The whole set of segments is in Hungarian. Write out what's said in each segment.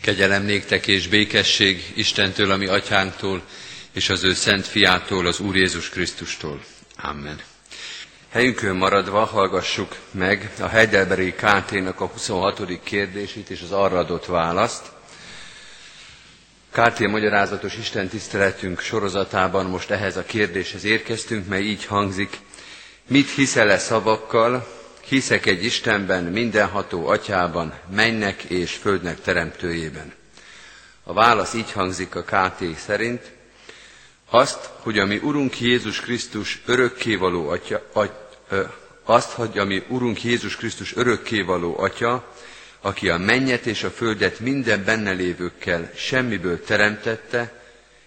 Kegyelem néktek és békesség Istentől, ami atyánktól, és az ő szent fiától, az Úr Jézus Krisztustól. Amen. Helyünkön maradva hallgassuk meg a Heidelbergi KT-nak a 26. kérdését és az arra adott választ. KT magyarázatos Isten tiszteletünk sorozatában most ehhez a kérdéshez érkeztünk, mely így hangzik. Mit hiszel-e szavakkal, hiszek egy Istenben, mindenható atyában, mennek és földnek teremtőjében. A válasz így hangzik a KT szerint, azt, hogy a mi Urunk Jézus Krisztus örökkévaló atya, aty, ö, azt, hogy a mi Urunk Jézus Krisztus örökkévaló atya, aki a mennyet és a földet minden benne lévőkkel semmiből teremtette,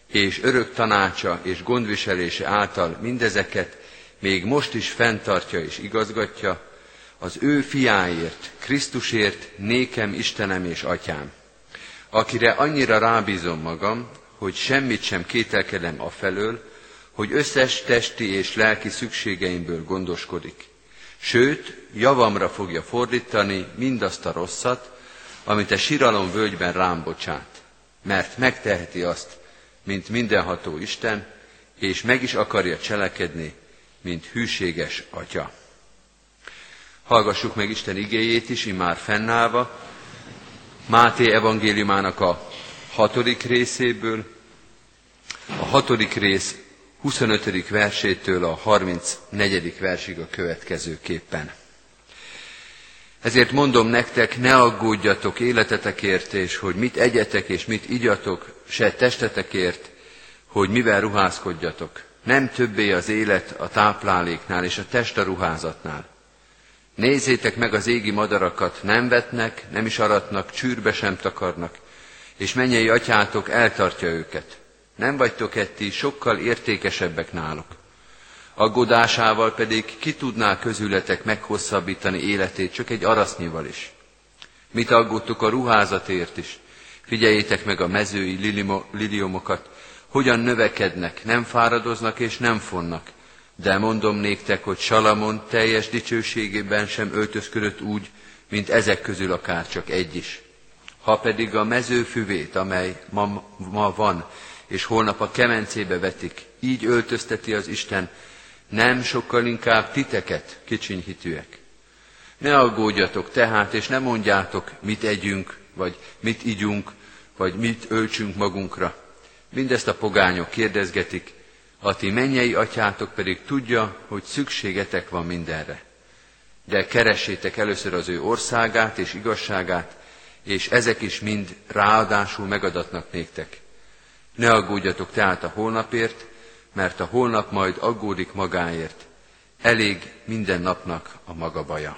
és örök tanácsa és gondviselése által mindezeket még most is fenntartja és igazgatja, az ő fiáért, Krisztusért, nékem Istenem és Atyám, akire annyira rábízom magam, hogy semmit sem kételkedem afelől, hogy összes testi és lelki szükségeimből gondoskodik. Sőt, javamra fogja fordítani mindazt a rosszat, amit a siralom völgyben rám bocsát, mert megteheti azt, mint mindenható Isten, és meg is akarja cselekedni, mint hűséges Atya. Hallgassuk meg Isten igéjét is, immár fennállva, Máté evangéliumának a hatodik részéből, a hatodik rész 25. versétől a 34. versig a következőképpen. Ezért mondom nektek, ne aggódjatok életetekért, és hogy mit egyetek és mit igyatok, se testetekért, hogy mivel ruházkodjatok. Nem többé az élet a tápláléknál és a test a ruházatnál. Nézzétek meg az égi madarakat, nem vetnek, nem is aratnak, csűrbe sem takarnak, és mennyei atyátok eltartja őket. Nem vagytok etti sokkal értékesebbek náluk. Aggódásával pedig ki tudná közületek meghosszabbítani életét csak egy arasznyival is. Mit aggódtuk a ruházatért is? Figyeljétek meg a mezői lilimo, liliomokat, hogyan növekednek, nem fáradoznak és nem fonnak. De mondom néktek, hogy Salamon teljes dicsőségében sem öltözködött úgy, mint ezek közül akár csak egy is. Ha pedig a mezőfüvét, amely ma, ma van, és holnap a kemencébe vetik, így öltözteti az Isten, nem sokkal inkább titeket, kicsinyhitűek. Ne aggódjatok tehát, és ne mondjátok, mit együnk, vagy mit igyunk, vagy mit öltsünk magunkra. Mindezt a pogányok kérdezgetik, a ti mennyei atyátok pedig tudja, hogy szükségetek van mindenre. De keressétek először az ő országát és igazságát, és ezek is mind ráadásul megadatnak néktek. Ne aggódjatok tehát a holnapért, mert a holnap majd aggódik magáért. Elég minden napnak a maga baja.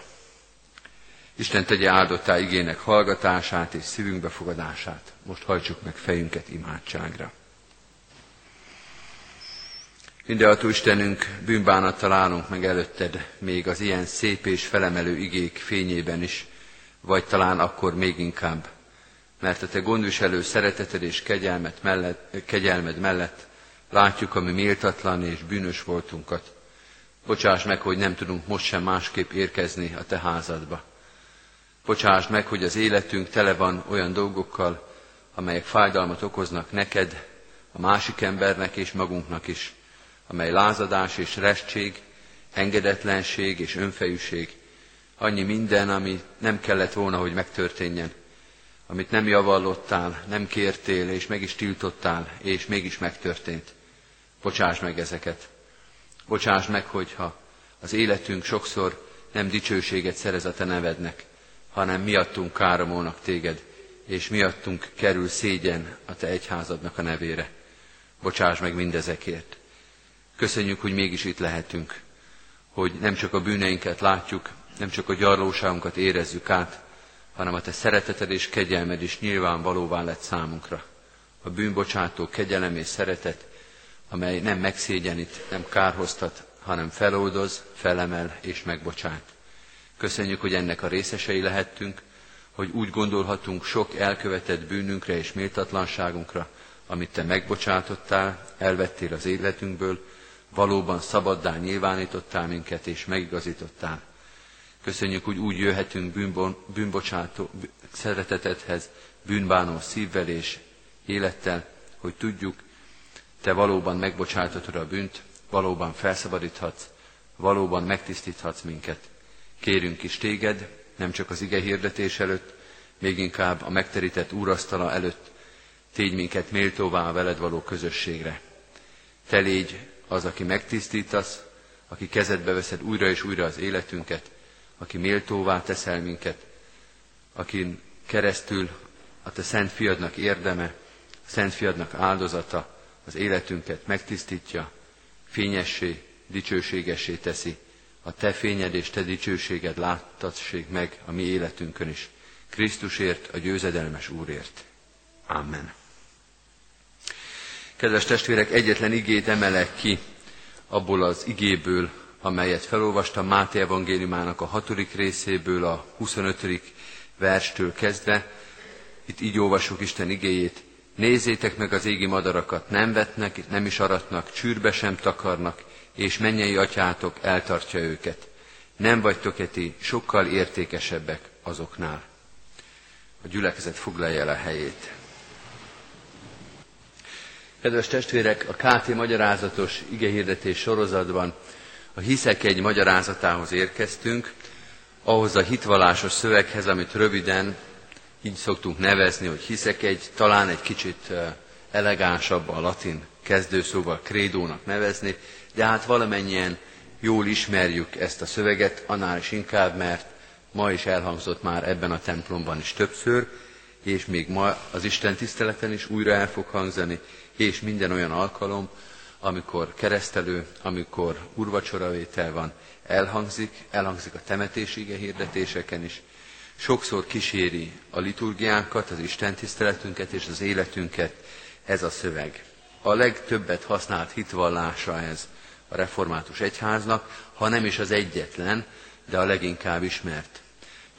Isten tegye áldottá igének hallgatását és szívünk fogadását. Most hajtsuk meg fejünket imádságra. Mindenható Istenünk, bűnbánattal állunk meg előtted, még az ilyen szép és felemelő igék fényében is, vagy talán akkor még inkább, mert a Te gondviselő szereteted és kegyelmed mellett, kegyelmed mellett látjuk a mi méltatlan és bűnös voltunkat. Bocsáss meg, hogy nem tudunk most sem másképp érkezni a Te házadba. Bocsáss meg, hogy az életünk tele van olyan dolgokkal, amelyek fájdalmat okoznak neked, a másik embernek és magunknak is amely lázadás és restség, engedetlenség és önfejűség, annyi minden, ami nem kellett volna, hogy megtörténjen, amit nem javallottál, nem kértél, és meg is tiltottál, és mégis megtörtént. Bocsáss meg ezeket. Bocsáss meg, hogyha az életünk sokszor nem dicsőséget szerez a te nevednek, hanem miattunk káromolnak téged, és miattunk kerül szégyen a te egyházadnak a nevére. Bocsáss meg mindezekért. Köszönjük, hogy mégis itt lehetünk, hogy nem csak a bűneinket látjuk, nem csak a gyarlóságunkat érezzük át, hanem a te szereteted és kegyelmed is nyilvánvalóvá lett számunkra. A bűnbocsátó kegyelem és szeretet, amely nem megszégyenít, nem kárhoztat, hanem feloldoz, felemel és megbocsát. Köszönjük, hogy ennek a részesei lehettünk, hogy úgy gondolhatunk sok elkövetett bűnünkre és méltatlanságunkra, amit te megbocsátottál, elvettél az életünkből, valóban szabaddá nyilvánítottál minket és megigazítottál. Köszönjük, hogy úgy jöhetünk bűnbon, bűnbocsátó szeretetedhez, bűnbánó szívvel és élettel, hogy tudjuk, te valóban megbocsátatod a bűnt, valóban felszabadíthatsz, valóban megtisztíthatsz minket. Kérünk is téged, nem csak az ige hirdetés előtt, még inkább a megterített úrasztala előtt, tégy minket méltóvá a veled való közösségre. Te légy az, aki megtisztítasz, aki kezedbe veszed újra és újra az életünket, aki méltóvá teszel minket, akin keresztül a te szent fiadnak érdeme, a szent fiadnak áldozata az életünket megtisztítja, fényessé, dicsőségessé teszi, a te fényed és te dicsőséged láttassék meg a mi életünkön is. Krisztusért, a győzedelmes Úrért. Amen. Kedves testvérek, egyetlen igét emelek ki abból az igéből, amelyet felolvastam Máté evangéliumának a hatodik részéből, a 25. verstől kezdve. Itt így olvasok Isten igéjét. Nézzétek meg az égi madarakat, nem vetnek, nem is aratnak, csűrbe sem takarnak, és mennyei atyátok eltartja őket. Nem vagytok eti sokkal értékesebbek azoknál. A gyülekezet foglalja el a helyét. Kedves testvérek, a KT magyarázatos igehirdetés sorozatban a hiszek egy magyarázatához érkeztünk, ahhoz a hitvalásos szöveghez, amit röviden így szoktunk nevezni, hogy hiszek egy, talán egy kicsit elegánsabb a latin kezdőszóval krédónak nevezni, de hát valamennyien jól ismerjük ezt a szöveget, annál is inkább, mert ma is elhangzott már ebben a templomban is többször, és még ma az Isten tiszteleten is újra el fog hangzani, és minden olyan alkalom, amikor keresztelő, amikor urvacsoravétel van, elhangzik, elhangzik a temetési hirdetéseken is, sokszor kíséri a liturgiánkat, az Isten tiszteletünket és az életünket ez a szöveg. A legtöbbet használt hitvallása ez a református egyháznak, ha nem is az egyetlen, de a leginkább ismert.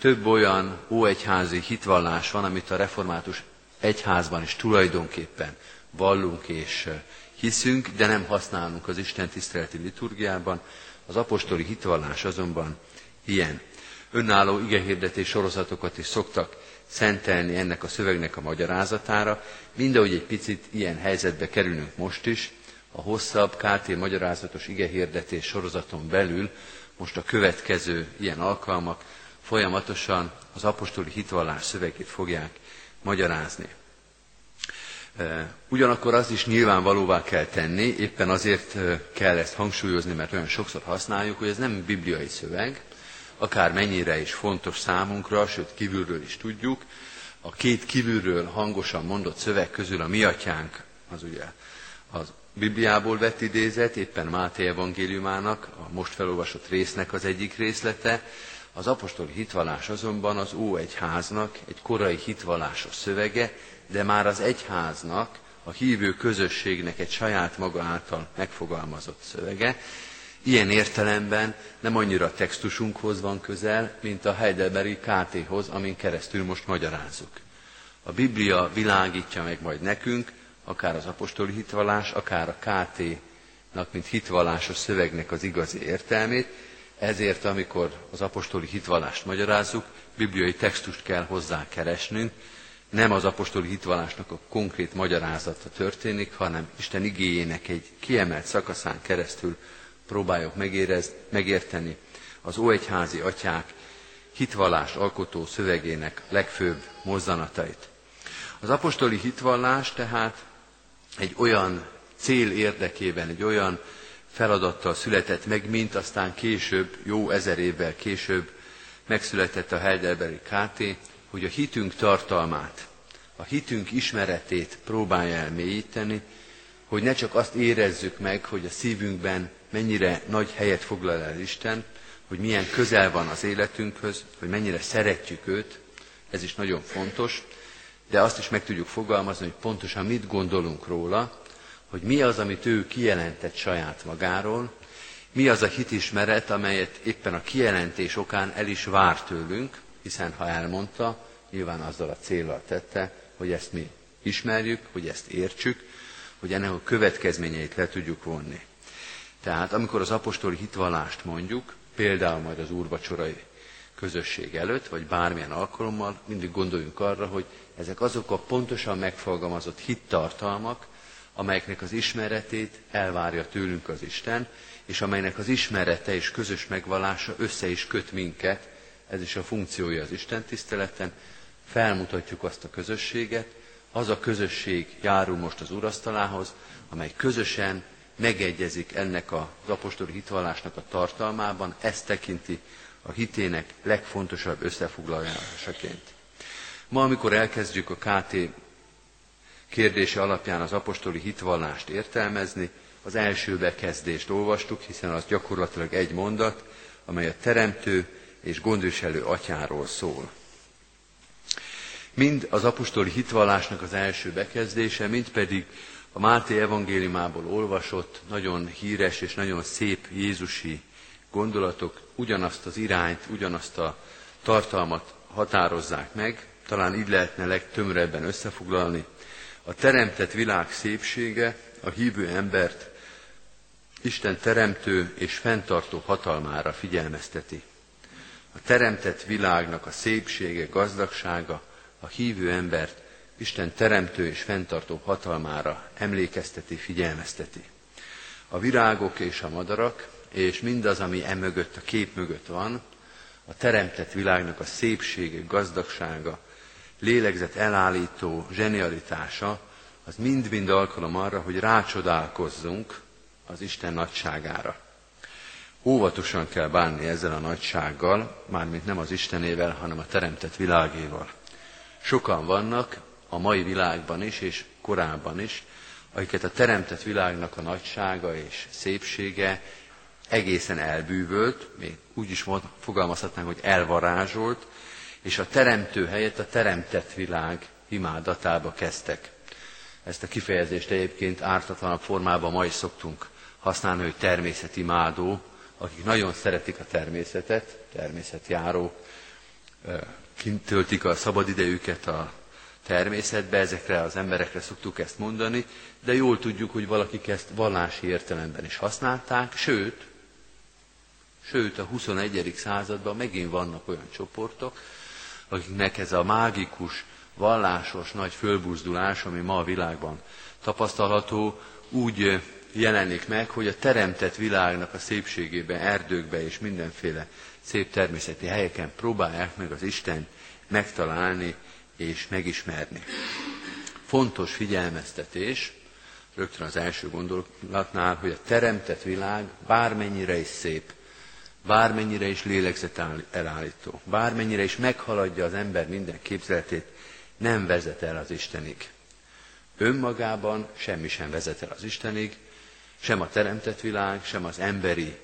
Több olyan óegyházi hitvallás van, amit a református egyházban is tulajdonképpen vallunk és hiszünk, de nem használunk az Isten tiszteleti liturgiában. Az apostoli hitvallás azonban ilyen. Önálló igehirdetés sorozatokat is szoktak szentelni ennek a szövegnek a magyarázatára, mindahogy egy picit ilyen helyzetbe kerülünk most is, a hosszabb KT magyarázatos igehirdetés sorozaton belül most a következő ilyen alkalmak folyamatosan az apostoli hitvallás szövegét fogják magyarázni. Ugyanakkor az is nyilvánvalóvá kell tenni, éppen azért kell ezt hangsúlyozni, mert olyan sokszor használjuk, hogy ez nem bibliai szöveg, akár mennyire is fontos számunkra, sőt kívülről is tudjuk. A két kívülről hangosan mondott szöveg közül a mi atyánk, az ugye az Bibliából vett idézet, éppen Máté evangéliumának, a most felolvasott résznek az egyik részlete, az apostoli hitvallás azonban az Ó-egyháznak egy korai hitvallásos szövege, de már az egyháznak, a hívő közösségnek egy saját maga által megfogalmazott szövege. Ilyen értelemben nem annyira textusunkhoz van közel, mint a Heidelbergi KT-hoz, amin keresztül most magyarázzuk. A Biblia világítja meg majd nekünk, akár az apostoli hitvallás, akár a KT-nak, mint hitvallásos szövegnek az igazi értelmét, ezért, amikor az apostoli hitvallást magyarázzuk, bibliai textust kell hozzá keresnünk, nem az apostoli hitvallásnak a konkrét magyarázata történik, hanem Isten igéjének egy kiemelt szakaszán keresztül próbáljuk megérez, megérteni az óegyházi atyák hitvallás alkotó szövegének legfőbb mozzanatait. Az apostoli hitvallás tehát egy olyan cél érdekében, egy olyan feladattal született meg, mint aztán később, jó ezer évvel később megszületett a Heidelbergi KT, hogy a hitünk tartalmát, a hitünk ismeretét próbálja elmélyíteni, hogy ne csak azt érezzük meg, hogy a szívünkben mennyire nagy helyet foglal el Isten, hogy milyen közel van az életünkhöz, hogy mennyire szeretjük őt, ez is nagyon fontos, de azt is meg tudjuk fogalmazni, hogy pontosan mit gondolunk róla, hogy mi az, amit ő kijelentett saját magáról, mi az a hitismeret, amelyet éppen a kijelentés okán el is vár tőlünk, hiszen ha elmondta, nyilván azzal a célral tette, hogy ezt mi ismerjük, hogy ezt értsük, hogy ennek a következményeit le tudjuk vonni. Tehát amikor az apostoli hitvallást mondjuk, például majd az úrvacsorai közösség előtt, vagy bármilyen alkalommal mindig gondoljunk arra, hogy ezek azok a pontosan megfogalmazott hittartalmak, amelyeknek az ismeretét elvárja tőlünk az Isten, és amelynek az ismerete és közös megvallása össze is köt minket, ez is a funkciója az Isten tiszteleten, felmutatjuk azt a közösséget, az a közösség járul most az urasztalához, amely közösen megegyezik ennek az apostoli hitvallásnak a tartalmában, ezt tekinti a hitének legfontosabb összefoglalásaként. Ma, amikor elkezdjük a KT kérdése alapján az apostoli hitvallást értelmezni, az első bekezdést olvastuk, hiszen az gyakorlatilag egy mondat, amely a teremtő és gondviselő atyáról szól. Mind az apostoli hitvallásnak az első bekezdése, mind pedig a Máté evangéliumából olvasott, nagyon híres és nagyon szép Jézusi gondolatok ugyanazt az irányt, ugyanazt a tartalmat határozzák meg, talán így lehetne legtömrebben összefoglalni. A teremtett világ szépsége a hívő embert Isten teremtő és fenntartó hatalmára figyelmezteti. A teremtett világnak a szépsége, gazdagsága a hívő embert Isten teremtő és fenntartó hatalmára emlékezteti, figyelmezteti. A virágok és a madarak, és mindaz, ami emögött, a kép mögött van, a teremtett világnak a szépsége, gazdagsága, lélegzet elállító zsenialitása, az mind-mind alkalom arra, hogy rácsodálkozzunk az Isten nagyságára. Óvatosan kell bánni ezzel a nagysággal, mármint nem az Istenével, hanem a teremtett világéval. Sokan vannak a mai világban is, és korábban is, akiket a teremtett világnak a nagysága és szépsége egészen elbűvölt, még úgy is fogalmazhatnánk, hogy elvarázsolt, és a teremtő helyett a teremtett világ imádatába kezdtek. Ezt a kifejezést egyébként ártatlanabb formában ma is szoktunk használni, hogy természetimádó, akik nagyon szeretik a természetet, természetjárók, kint töltik a szabadidejüket a természetbe, ezekre az emberekre szoktuk ezt mondani, de jól tudjuk, hogy valakik ezt vallási értelemben is használták, sőt, sőt a 21. században megint vannak olyan csoportok, akiknek ez a mágikus, vallásos nagy fölbuzdulás, ami ma a világban tapasztalható, úgy jelenik meg, hogy a teremtett világnak a szépségében, erdőkbe és mindenféle szép természeti helyeken próbálják meg az Isten megtalálni és megismerni. Fontos figyelmeztetés, rögtön az első gondolatnál, hogy a teremtett világ bármennyire is szép, bármennyire is lélegzet elállító, bármennyire is meghaladja az ember minden képzeletét, nem vezet el az Istenig. Önmagában semmi sem vezet el az Istenig, sem a teremtett világ, sem az emberi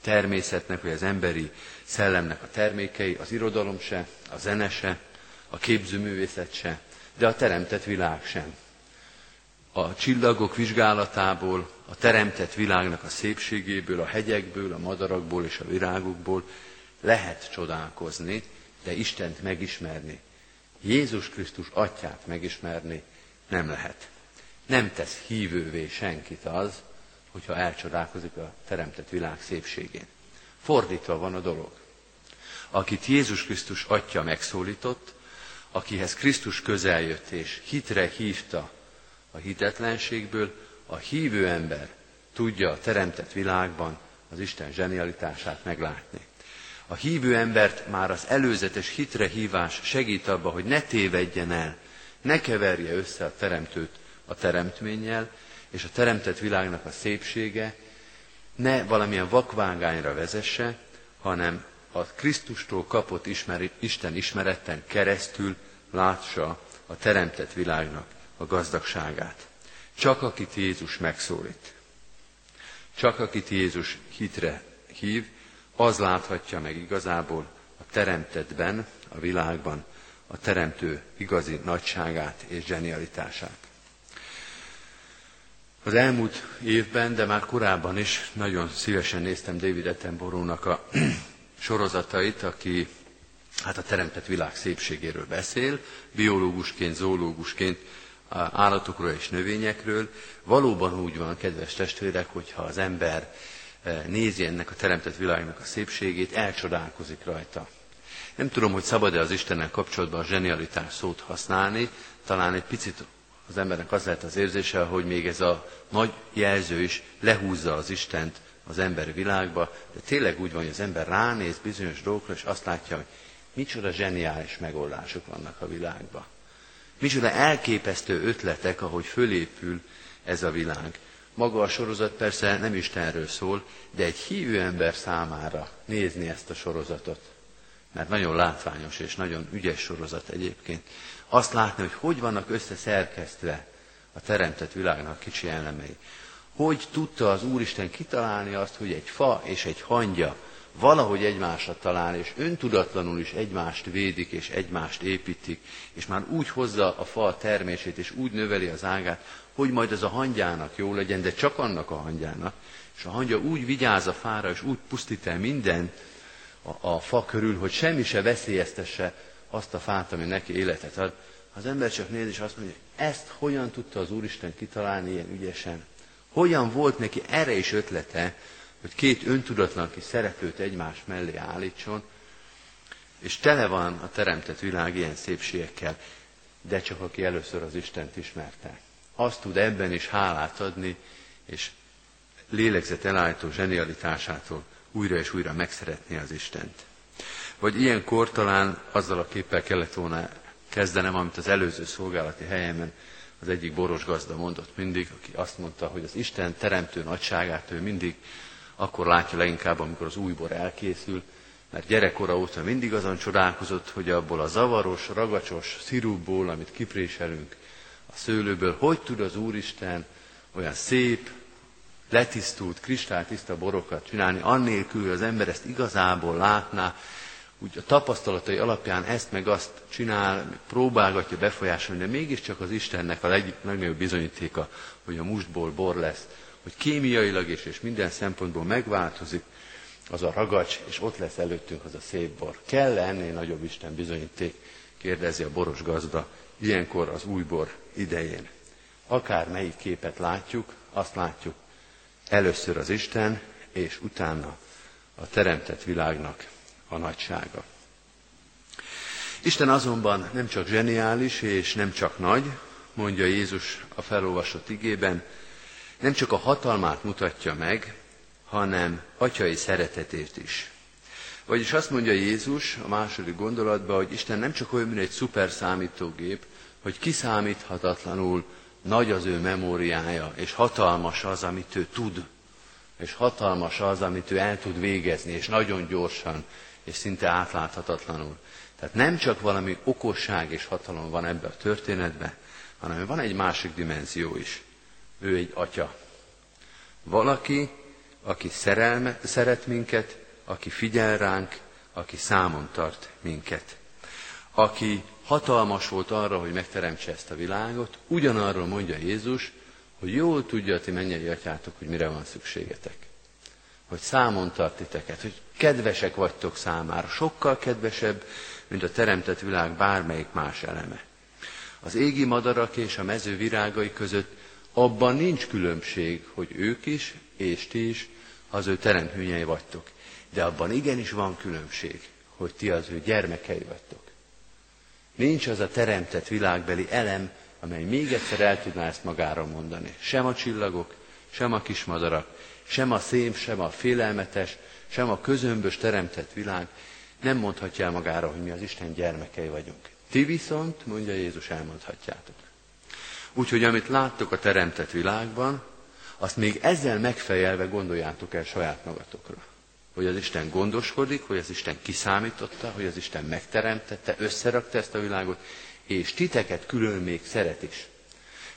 természetnek, vagy az emberi szellemnek a termékei, az irodalom se, a zene se, a képzőművészet se, de a teremtett világ sem. A csillagok vizsgálatából, a teremtett világnak a szépségéből, a hegyekből, a madarakból és a virágokból lehet csodálkozni, de Istent megismerni, Jézus Krisztus atyát megismerni nem lehet. Nem tesz hívővé senkit az, hogyha elcsodálkozik a teremtett világ szépségén. Fordítva van a dolog. Akit Jézus Krisztus atya megszólított, akihez Krisztus közeljött és hitre hívta a hitetlenségből, a hívő ember tudja a teremtett világban az Isten zsenialitását meglátni. A hívő embert már az előzetes hitre hívás segít abba, hogy ne tévedjen el, ne keverje össze a teremtőt a teremtménnyel, és a teremtett világnak a szépsége ne valamilyen vakvágányra vezesse, hanem a Krisztustól kapott ismeri, Isten ismeretten keresztül lássa a teremtett világnak a gazdagságát. Csak akit Jézus megszólít, csak akit Jézus hitre hív, az láthatja meg igazából a teremtetben, a világban a teremtő igazi nagyságát és zsenialitását. Az elmúlt évben, de már korábban is nagyon szívesen néztem David Attenborough-nak a sorozatait, aki hát a teremtett világ szépségéről beszél, biológusként, zoológusként, állatokról és növényekről. Valóban úgy van, kedves testvérek, hogyha az ember eh, nézi ennek a teremtett világnak a szépségét, elcsodálkozik rajta. Nem tudom, hogy szabad-e az Istennel kapcsolatban a zsenialitás szót használni, talán egy picit az embernek az lehet az érzése, hogy még ez a nagy jelző is lehúzza az Istent az ember világba, de tényleg úgy van, hogy az ember ránéz bizonyos dolgokra, és azt látja, hogy micsoda zseniális megoldások vannak a világban. Micsoda elképesztő ötletek, ahogy fölépül ez a világ. Maga a sorozat persze nem Istenről szól, de egy hívő ember számára nézni ezt a sorozatot, mert nagyon látványos és nagyon ügyes sorozat egyébként, azt látni, hogy hogy vannak összeszerkesztve a teremtett világnak kicsi elemei. Hogy tudta az Úristen kitalálni azt, hogy egy fa és egy hangya valahogy egymásra talál, és öntudatlanul is egymást védik, és egymást építik, és már úgy hozza a fa a termését, és úgy növeli az ágát, hogy majd az a hangyának jó legyen, de csak annak a hangyának, és a hangya úgy vigyáz a fára, és úgy pusztít el minden a, a fa körül, hogy semmi se veszélyeztesse azt a fát, ami neki életet ad. Az ember csak néz, és azt mondja, ezt hogyan tudta az Úristen kitalálni ilyen ügyesen? Hogyan volt neki erre is ötlete, hogy két öntudatlan kis szereplőt egymás mellé állítson, és tele van a teremtett világ ilyen szépségekkel, de csak aki először az Istent ismerte. Azt tud ebben is hálát adni, és lélegzet elállító zsenialitásától újra és újra megszeretni az Istent. Vagy ilyenkor talán azzal a képpel kellett volna kezdenem, amit az előző szolgálati helyemen az egyik boros gazda mondott mindig, aki azt mondta, hogy az Isten teremtő nagyságát ő mindig akkor látja leginkább, amikor az új bor elkészül, mert gyerekkora óta mindig azon csodálkozott, hogy abból a zavaros, ragacsos szirupból, amit kipréselünk a szőlőből, hogy tud az Úristen olyan szép, letisztult, kristálytiszta borokat csinálni, annélkül, hogy az ember ezt igazából látná, úgy a tapasztalatai alapján ezt meg azt csinál, próbálgatja befolyásolni, de mégiscsak az Istennek a legnagyobb bizonyítéka, hogy a mustból bor lesz, hogy kémiailag is és minden szempontból megváltozik az a ragacs, és ott lesz előttünk az a szép bor. kell -e ennél nagyobb Isten bizonyíték? kérdezi a boros gazda, ilyenkor az új bor idején. Akár melyik képet látjuk, azt látjuk, először az Isten, és utána a teremtett világnak a nagysága. Isten azonban nem csak zseniális és nem csak nagy, mondja Jézus a felolvasott igében, nem csak a hatalmát mutatja meg, hanem atyai szeretetét is. Vagyis azt mondja Jézus a második gondolatban, hogy Isten nem csak olyan, mint egy szuper számítógép, hogy kiszámíthatatlanul nagy az ő memóriája, és hatalmas az, amit ő tud, és hatalmas az, amit ő el tud végezni, és nagyon gyorsan, és szinte átláthatatlanul. Tehát nem csak valami okosság és hatalom van ebbe a történetbe, hanem van egy másik dimenzió is. Ő egy atya. Valaki, aki szerelme, szeret minket, aki figyel ránk, aki számon tart minket. Aki hatalmas volt arra, hogy megteremtse ezt a világot, ugyanarról mondja Jézus, hogy jól tudja a ti mennyei atyátok, hogy mire van szükségetek. Hogy számon tart titeket, hogy kedvesek vagytok számára, sokkal kedvesebb, mint a teremtett világ bármelyik más eleme. Az égi madarak és a mező virágai között abban nincs különbség, hogy ők is, és ti is az ő teremtményei vagytok. De abban igenis van különbség, hogy ti az ő gyermekei vagytok. Nincs az a teremtett világbeli elem, amely még egyszer el tudná ezt magára mondani. Sem a csillagok, sem a kismadarak, sem a szém, sem a félelmetes, sem a közömbös teremtett világ nem mondhatja el magára, hogy mi az Isten gyermekei vagyunk. Ti viszont, mondja Jézus, elmondhatjátok. Úgyhogy amit láttok a teremtett világban, azt még ezzel megfejelve gondoljátok el saját magatokra. Hogy az Isten gondoskodik, hogy az Isten kiszámította, hogy az Isten megteremtette, összerakta ezt a világot, és titeket külön még szeret is,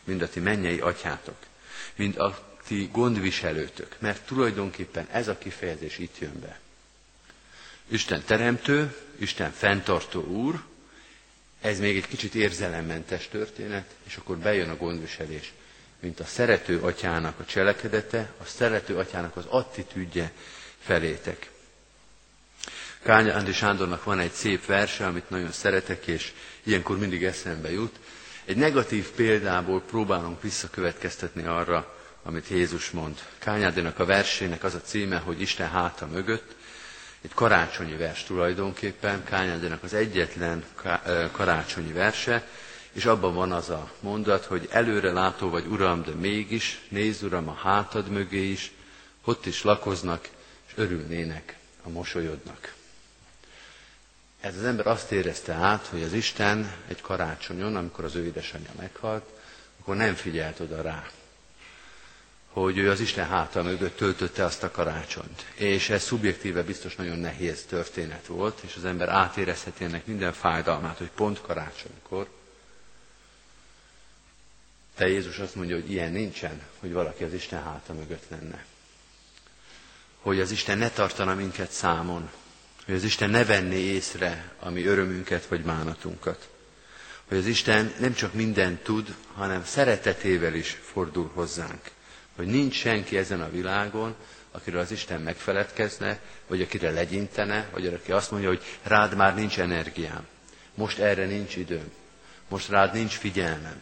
mind a ti mennyei atyátok, mind a ti gondviselőtök, mert tulajdonképpen ez a kifejezés itt jön be. Isten teremtő, Isten fenntartó úr, ez még egy kicsit érzelemmentes történet, és akkor bejön a gondviselés, mint a szerető atyának a cselekedete, a szerető atyának az attitűdje felétek. Kánya Andi Sándornak van egy szép verse, amit nagyon szeretek, és ilyenkor mindig eszembe jut. Egy negatív példából próbálunk visszakövetkeztetni arra, amit Jézus mond. Kányádinak a versének az a címe, hogy Isten háta mögött, Egy karácsonyi vers tulajdonképpen, Kányádinak az egyetlen karácsonyi verse, és abban van az a mondat, hogy előre látó vagy Uram, de mégis, nézd Uram a hátad mögé is, ott is lakoznak, és örülnének, a mosolyodnak. Ez az ember azt érezte át, hogy az Isten egy karácsonyon, amikor az ő édesanyja meghalt, akkor nem figyelt oda rá, hogy ő az Isten háta mögött töltötte azt a karácsonyt. És ez szubjektíve biztos nagyon nehéz történet volt, és az ember átérezheti ennek minden fájdalmát, hogy pont karácsonykor. De Jézus azt mondja, hogy ilyen nincsen, hogy valaki az Isten háta mögött lenne. Hogy az Isten ne tartana minket számon, hogy az Isten ne venné észre a mi örömünket vagy bánatunkat. Hogy az Isten nem csak mindent tud, hanem szeretetével is fordul hozzánk. Hogy nincs senki ezen a világon, akiről az Isten megfeledkezne, vagy akire legyintene, vagy aki azt mondja, hogy rád már nincs energiám, most erre nincs időm, most rád nincs figyelmem,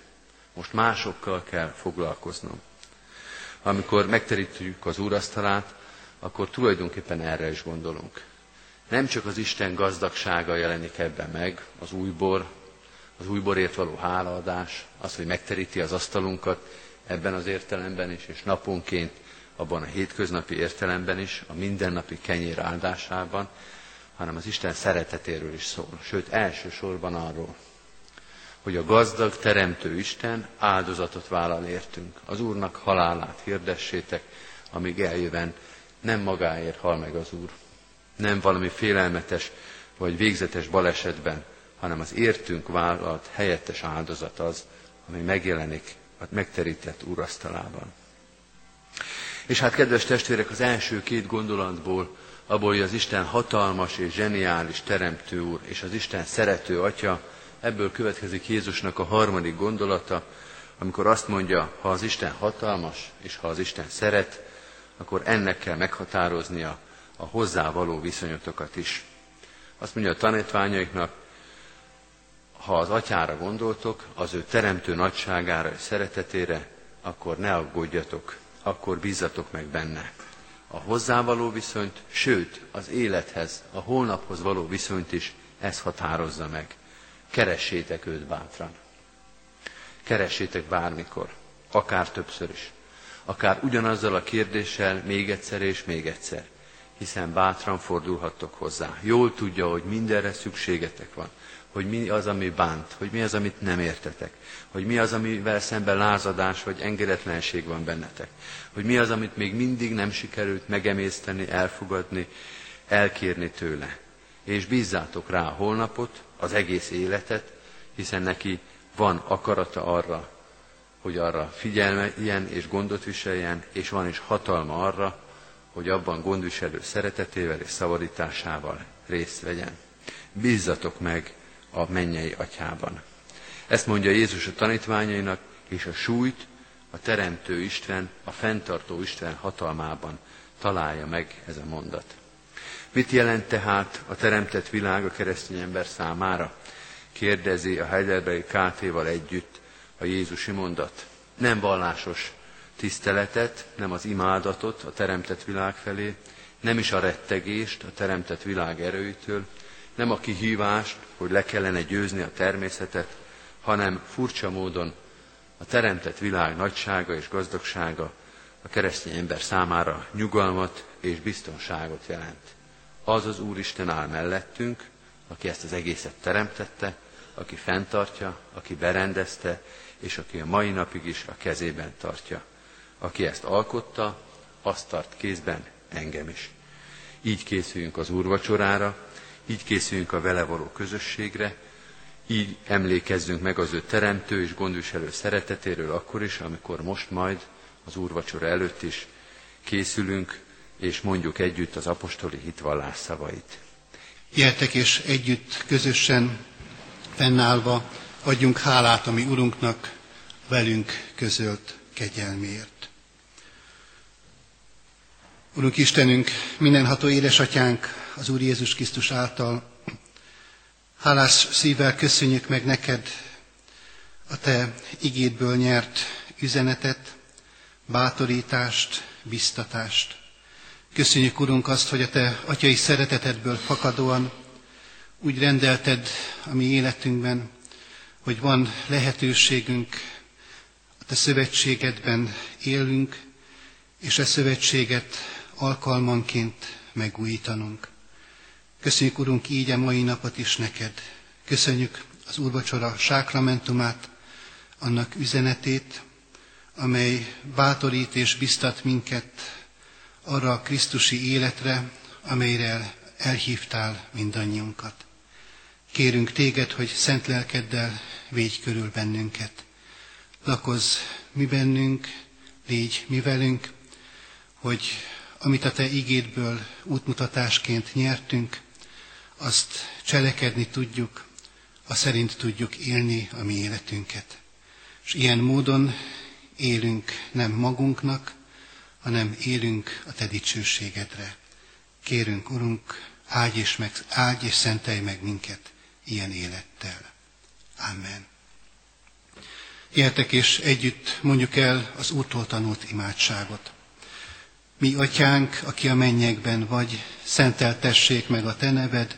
most másokkal kell foglalkoznom. Amikor megterítjük az úrasztalát, akkor tulajdonképpen erre is gondolunk. Nem csak az Isten gazdagsága jelenik ebben meg, az újbor, az újborért való hálaadás, az, hogy megteríti az asztalunkat ebben az értelemben is, és naponként abban a hétköznapi értelemben is, a mindennapi kenyér áldásában, hanem az Isten szeretetéről is szól. Sőt, elsősorban arról, hogy a gazdag, teremtő Isten áldozatot vállal értünk. Az Úrnak halálát hirdessétek, amíg eljöven nem magáért hal meg az Úr, nem valami félelmetes vagy végzetes balesetben, hanem az értünk vállalt helyettes áldozat az, ami megjelenik a megterített úrasztalában. És hát, kedves testvérek, az első két gondolatból, abból, hogy az Isten hatalmas és zseniális teremtő úr, és az Isten szerető atya, ebből következik Jézusnak a harmadik gondolata, amikor azt mondja, ha az Isten hatalmas, és ha az Isten szeret, akkor ennek kell meghatároznia a hozzá való viszonyotokat is. Azt mondja a tanítványaiknak, ha az atyára gondoltok, az ő teremtő nagyságára és szeretetére, akkor ne aggódjatok, akkor bízzatok meg benne. A hozzávaló viszonyt, sőt, az élethez, a holnaphoz való viszonyt is ez határozza meg. Keressétek őt bátran. Keressétek bármikor, akár többször is. Akár ugyanazzal a kérdéssel még egyszer és még egyszer hiszen bátran fordulhattok hozzá. Jól tudja, hogy mindenre szükségetek van, hogy mi az, ami bánt, hogy mi az, amit nem értetek, hogy mi az, amivel szemben lázadás vagy engedetlenség van bennetek, hogy mi az, amit még mindig nem sikerült megemészteni, elfogadni, elkérni tőle. És bízzátok rá a holnapot, az egész életet, hiszen neki van akarata arra, hogy arra figyeljen és gondot viseljen, és van is hatalma arra, hogy abban gondviselő szeretetével és szabadításával részt vegyen. Bízzatok meg a mennyei atyában. Ezt mondja Jézus a tanítványainak, és a súlyt a Teremtő Isten, a fenntartó Isten hatalmában találja meg ez a mondat. Mit jelent tehát a teremtett világ a keresztény ember számára? Kérdezi a Heidelbergi KT-val együtt a Jézusi mondat. Nem vallásos tiszteletet, nem az imádatot a teremtett világ felé, nem is a rettegést a teremtett világ erőitől, nem a kihívást, hogy le kellene győzni a természetet, hanem furcsa módon a teremtett világ nagysága és gazdagsága a keresztény ember számára nyugalmat és biztonságot jelent. Az az Úristen áll mellettünk, aki ezt az egészet teremtette, aki fenntartja, aki berendezte, és aki a mai napig is a kezében tartja. Aki ezt alkotta, azt tart kézben engem is. Így készüljünk az úrvacsorára, így készüljünk a vele való közösségre, így emlékezzünk meg az ő teremtő és gondviselő szeretetéről akkor is, amikor most majd az úrvacsora előtt is készülünk, és mondjuk együtt az apostoli hitvallás szavait. Jöttek és együtt, közösen, fennállva adjunk hálát a mi Urunknak velünk közölt kegyelméért. Urunk Istenünk, mindenható édesatyánk az Úr Jézus Krisztus által, hálás szívvel köszönjük meg neked a te igédből nyert üzenetet, bátorítást, biztatást. Köszönjük, Urunk, azt, hogy a Te atyai szeretetedből fakadóan úgy rendelted a mi életünkben, hogy van lehetőségünk a Te szövetségedben élünk, és e szövetséget alkalmanként megújítanunk. Köszönjük, Urunk, így a mai napot is neked. Köszönjük az Úrvacsora sákramentumát, annak üzenetét, amely bátorít és biztat minket arra a Krisztusi életre, amelyre elhívtál mindannyiunkat. Kérünk téged, hogy szent lelkeddel védj körül bennünket. Lakozz mi bennünk, légy mi velünk, hogy amit a te igédből útmutatásként nyertünk, azt cselekedni tudjuk, a szerint tudjuk élni a mi életünket. És ilyen módon élünk nem magunknak, hanem élünk a Te dicsőségedre. Kérünk, Urunk, áldj és, meg, áldj és szentelj meg minket ilyen élettel. Amen. Gyertek és együtt mondjuk el az Úrtól tanult imádságot. Mi, Atyánk, aki a mennyekben vagy, szenteltessék meg a Te neved,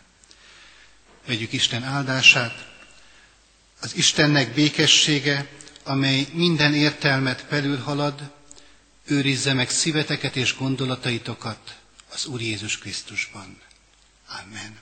Vegyük Isten áldását. Az Istennek békessége, amely minden értelmet felülhalad, őrizze meg szíveteket és gondolataitokat az Úr Jézus Krisztusban. Amen.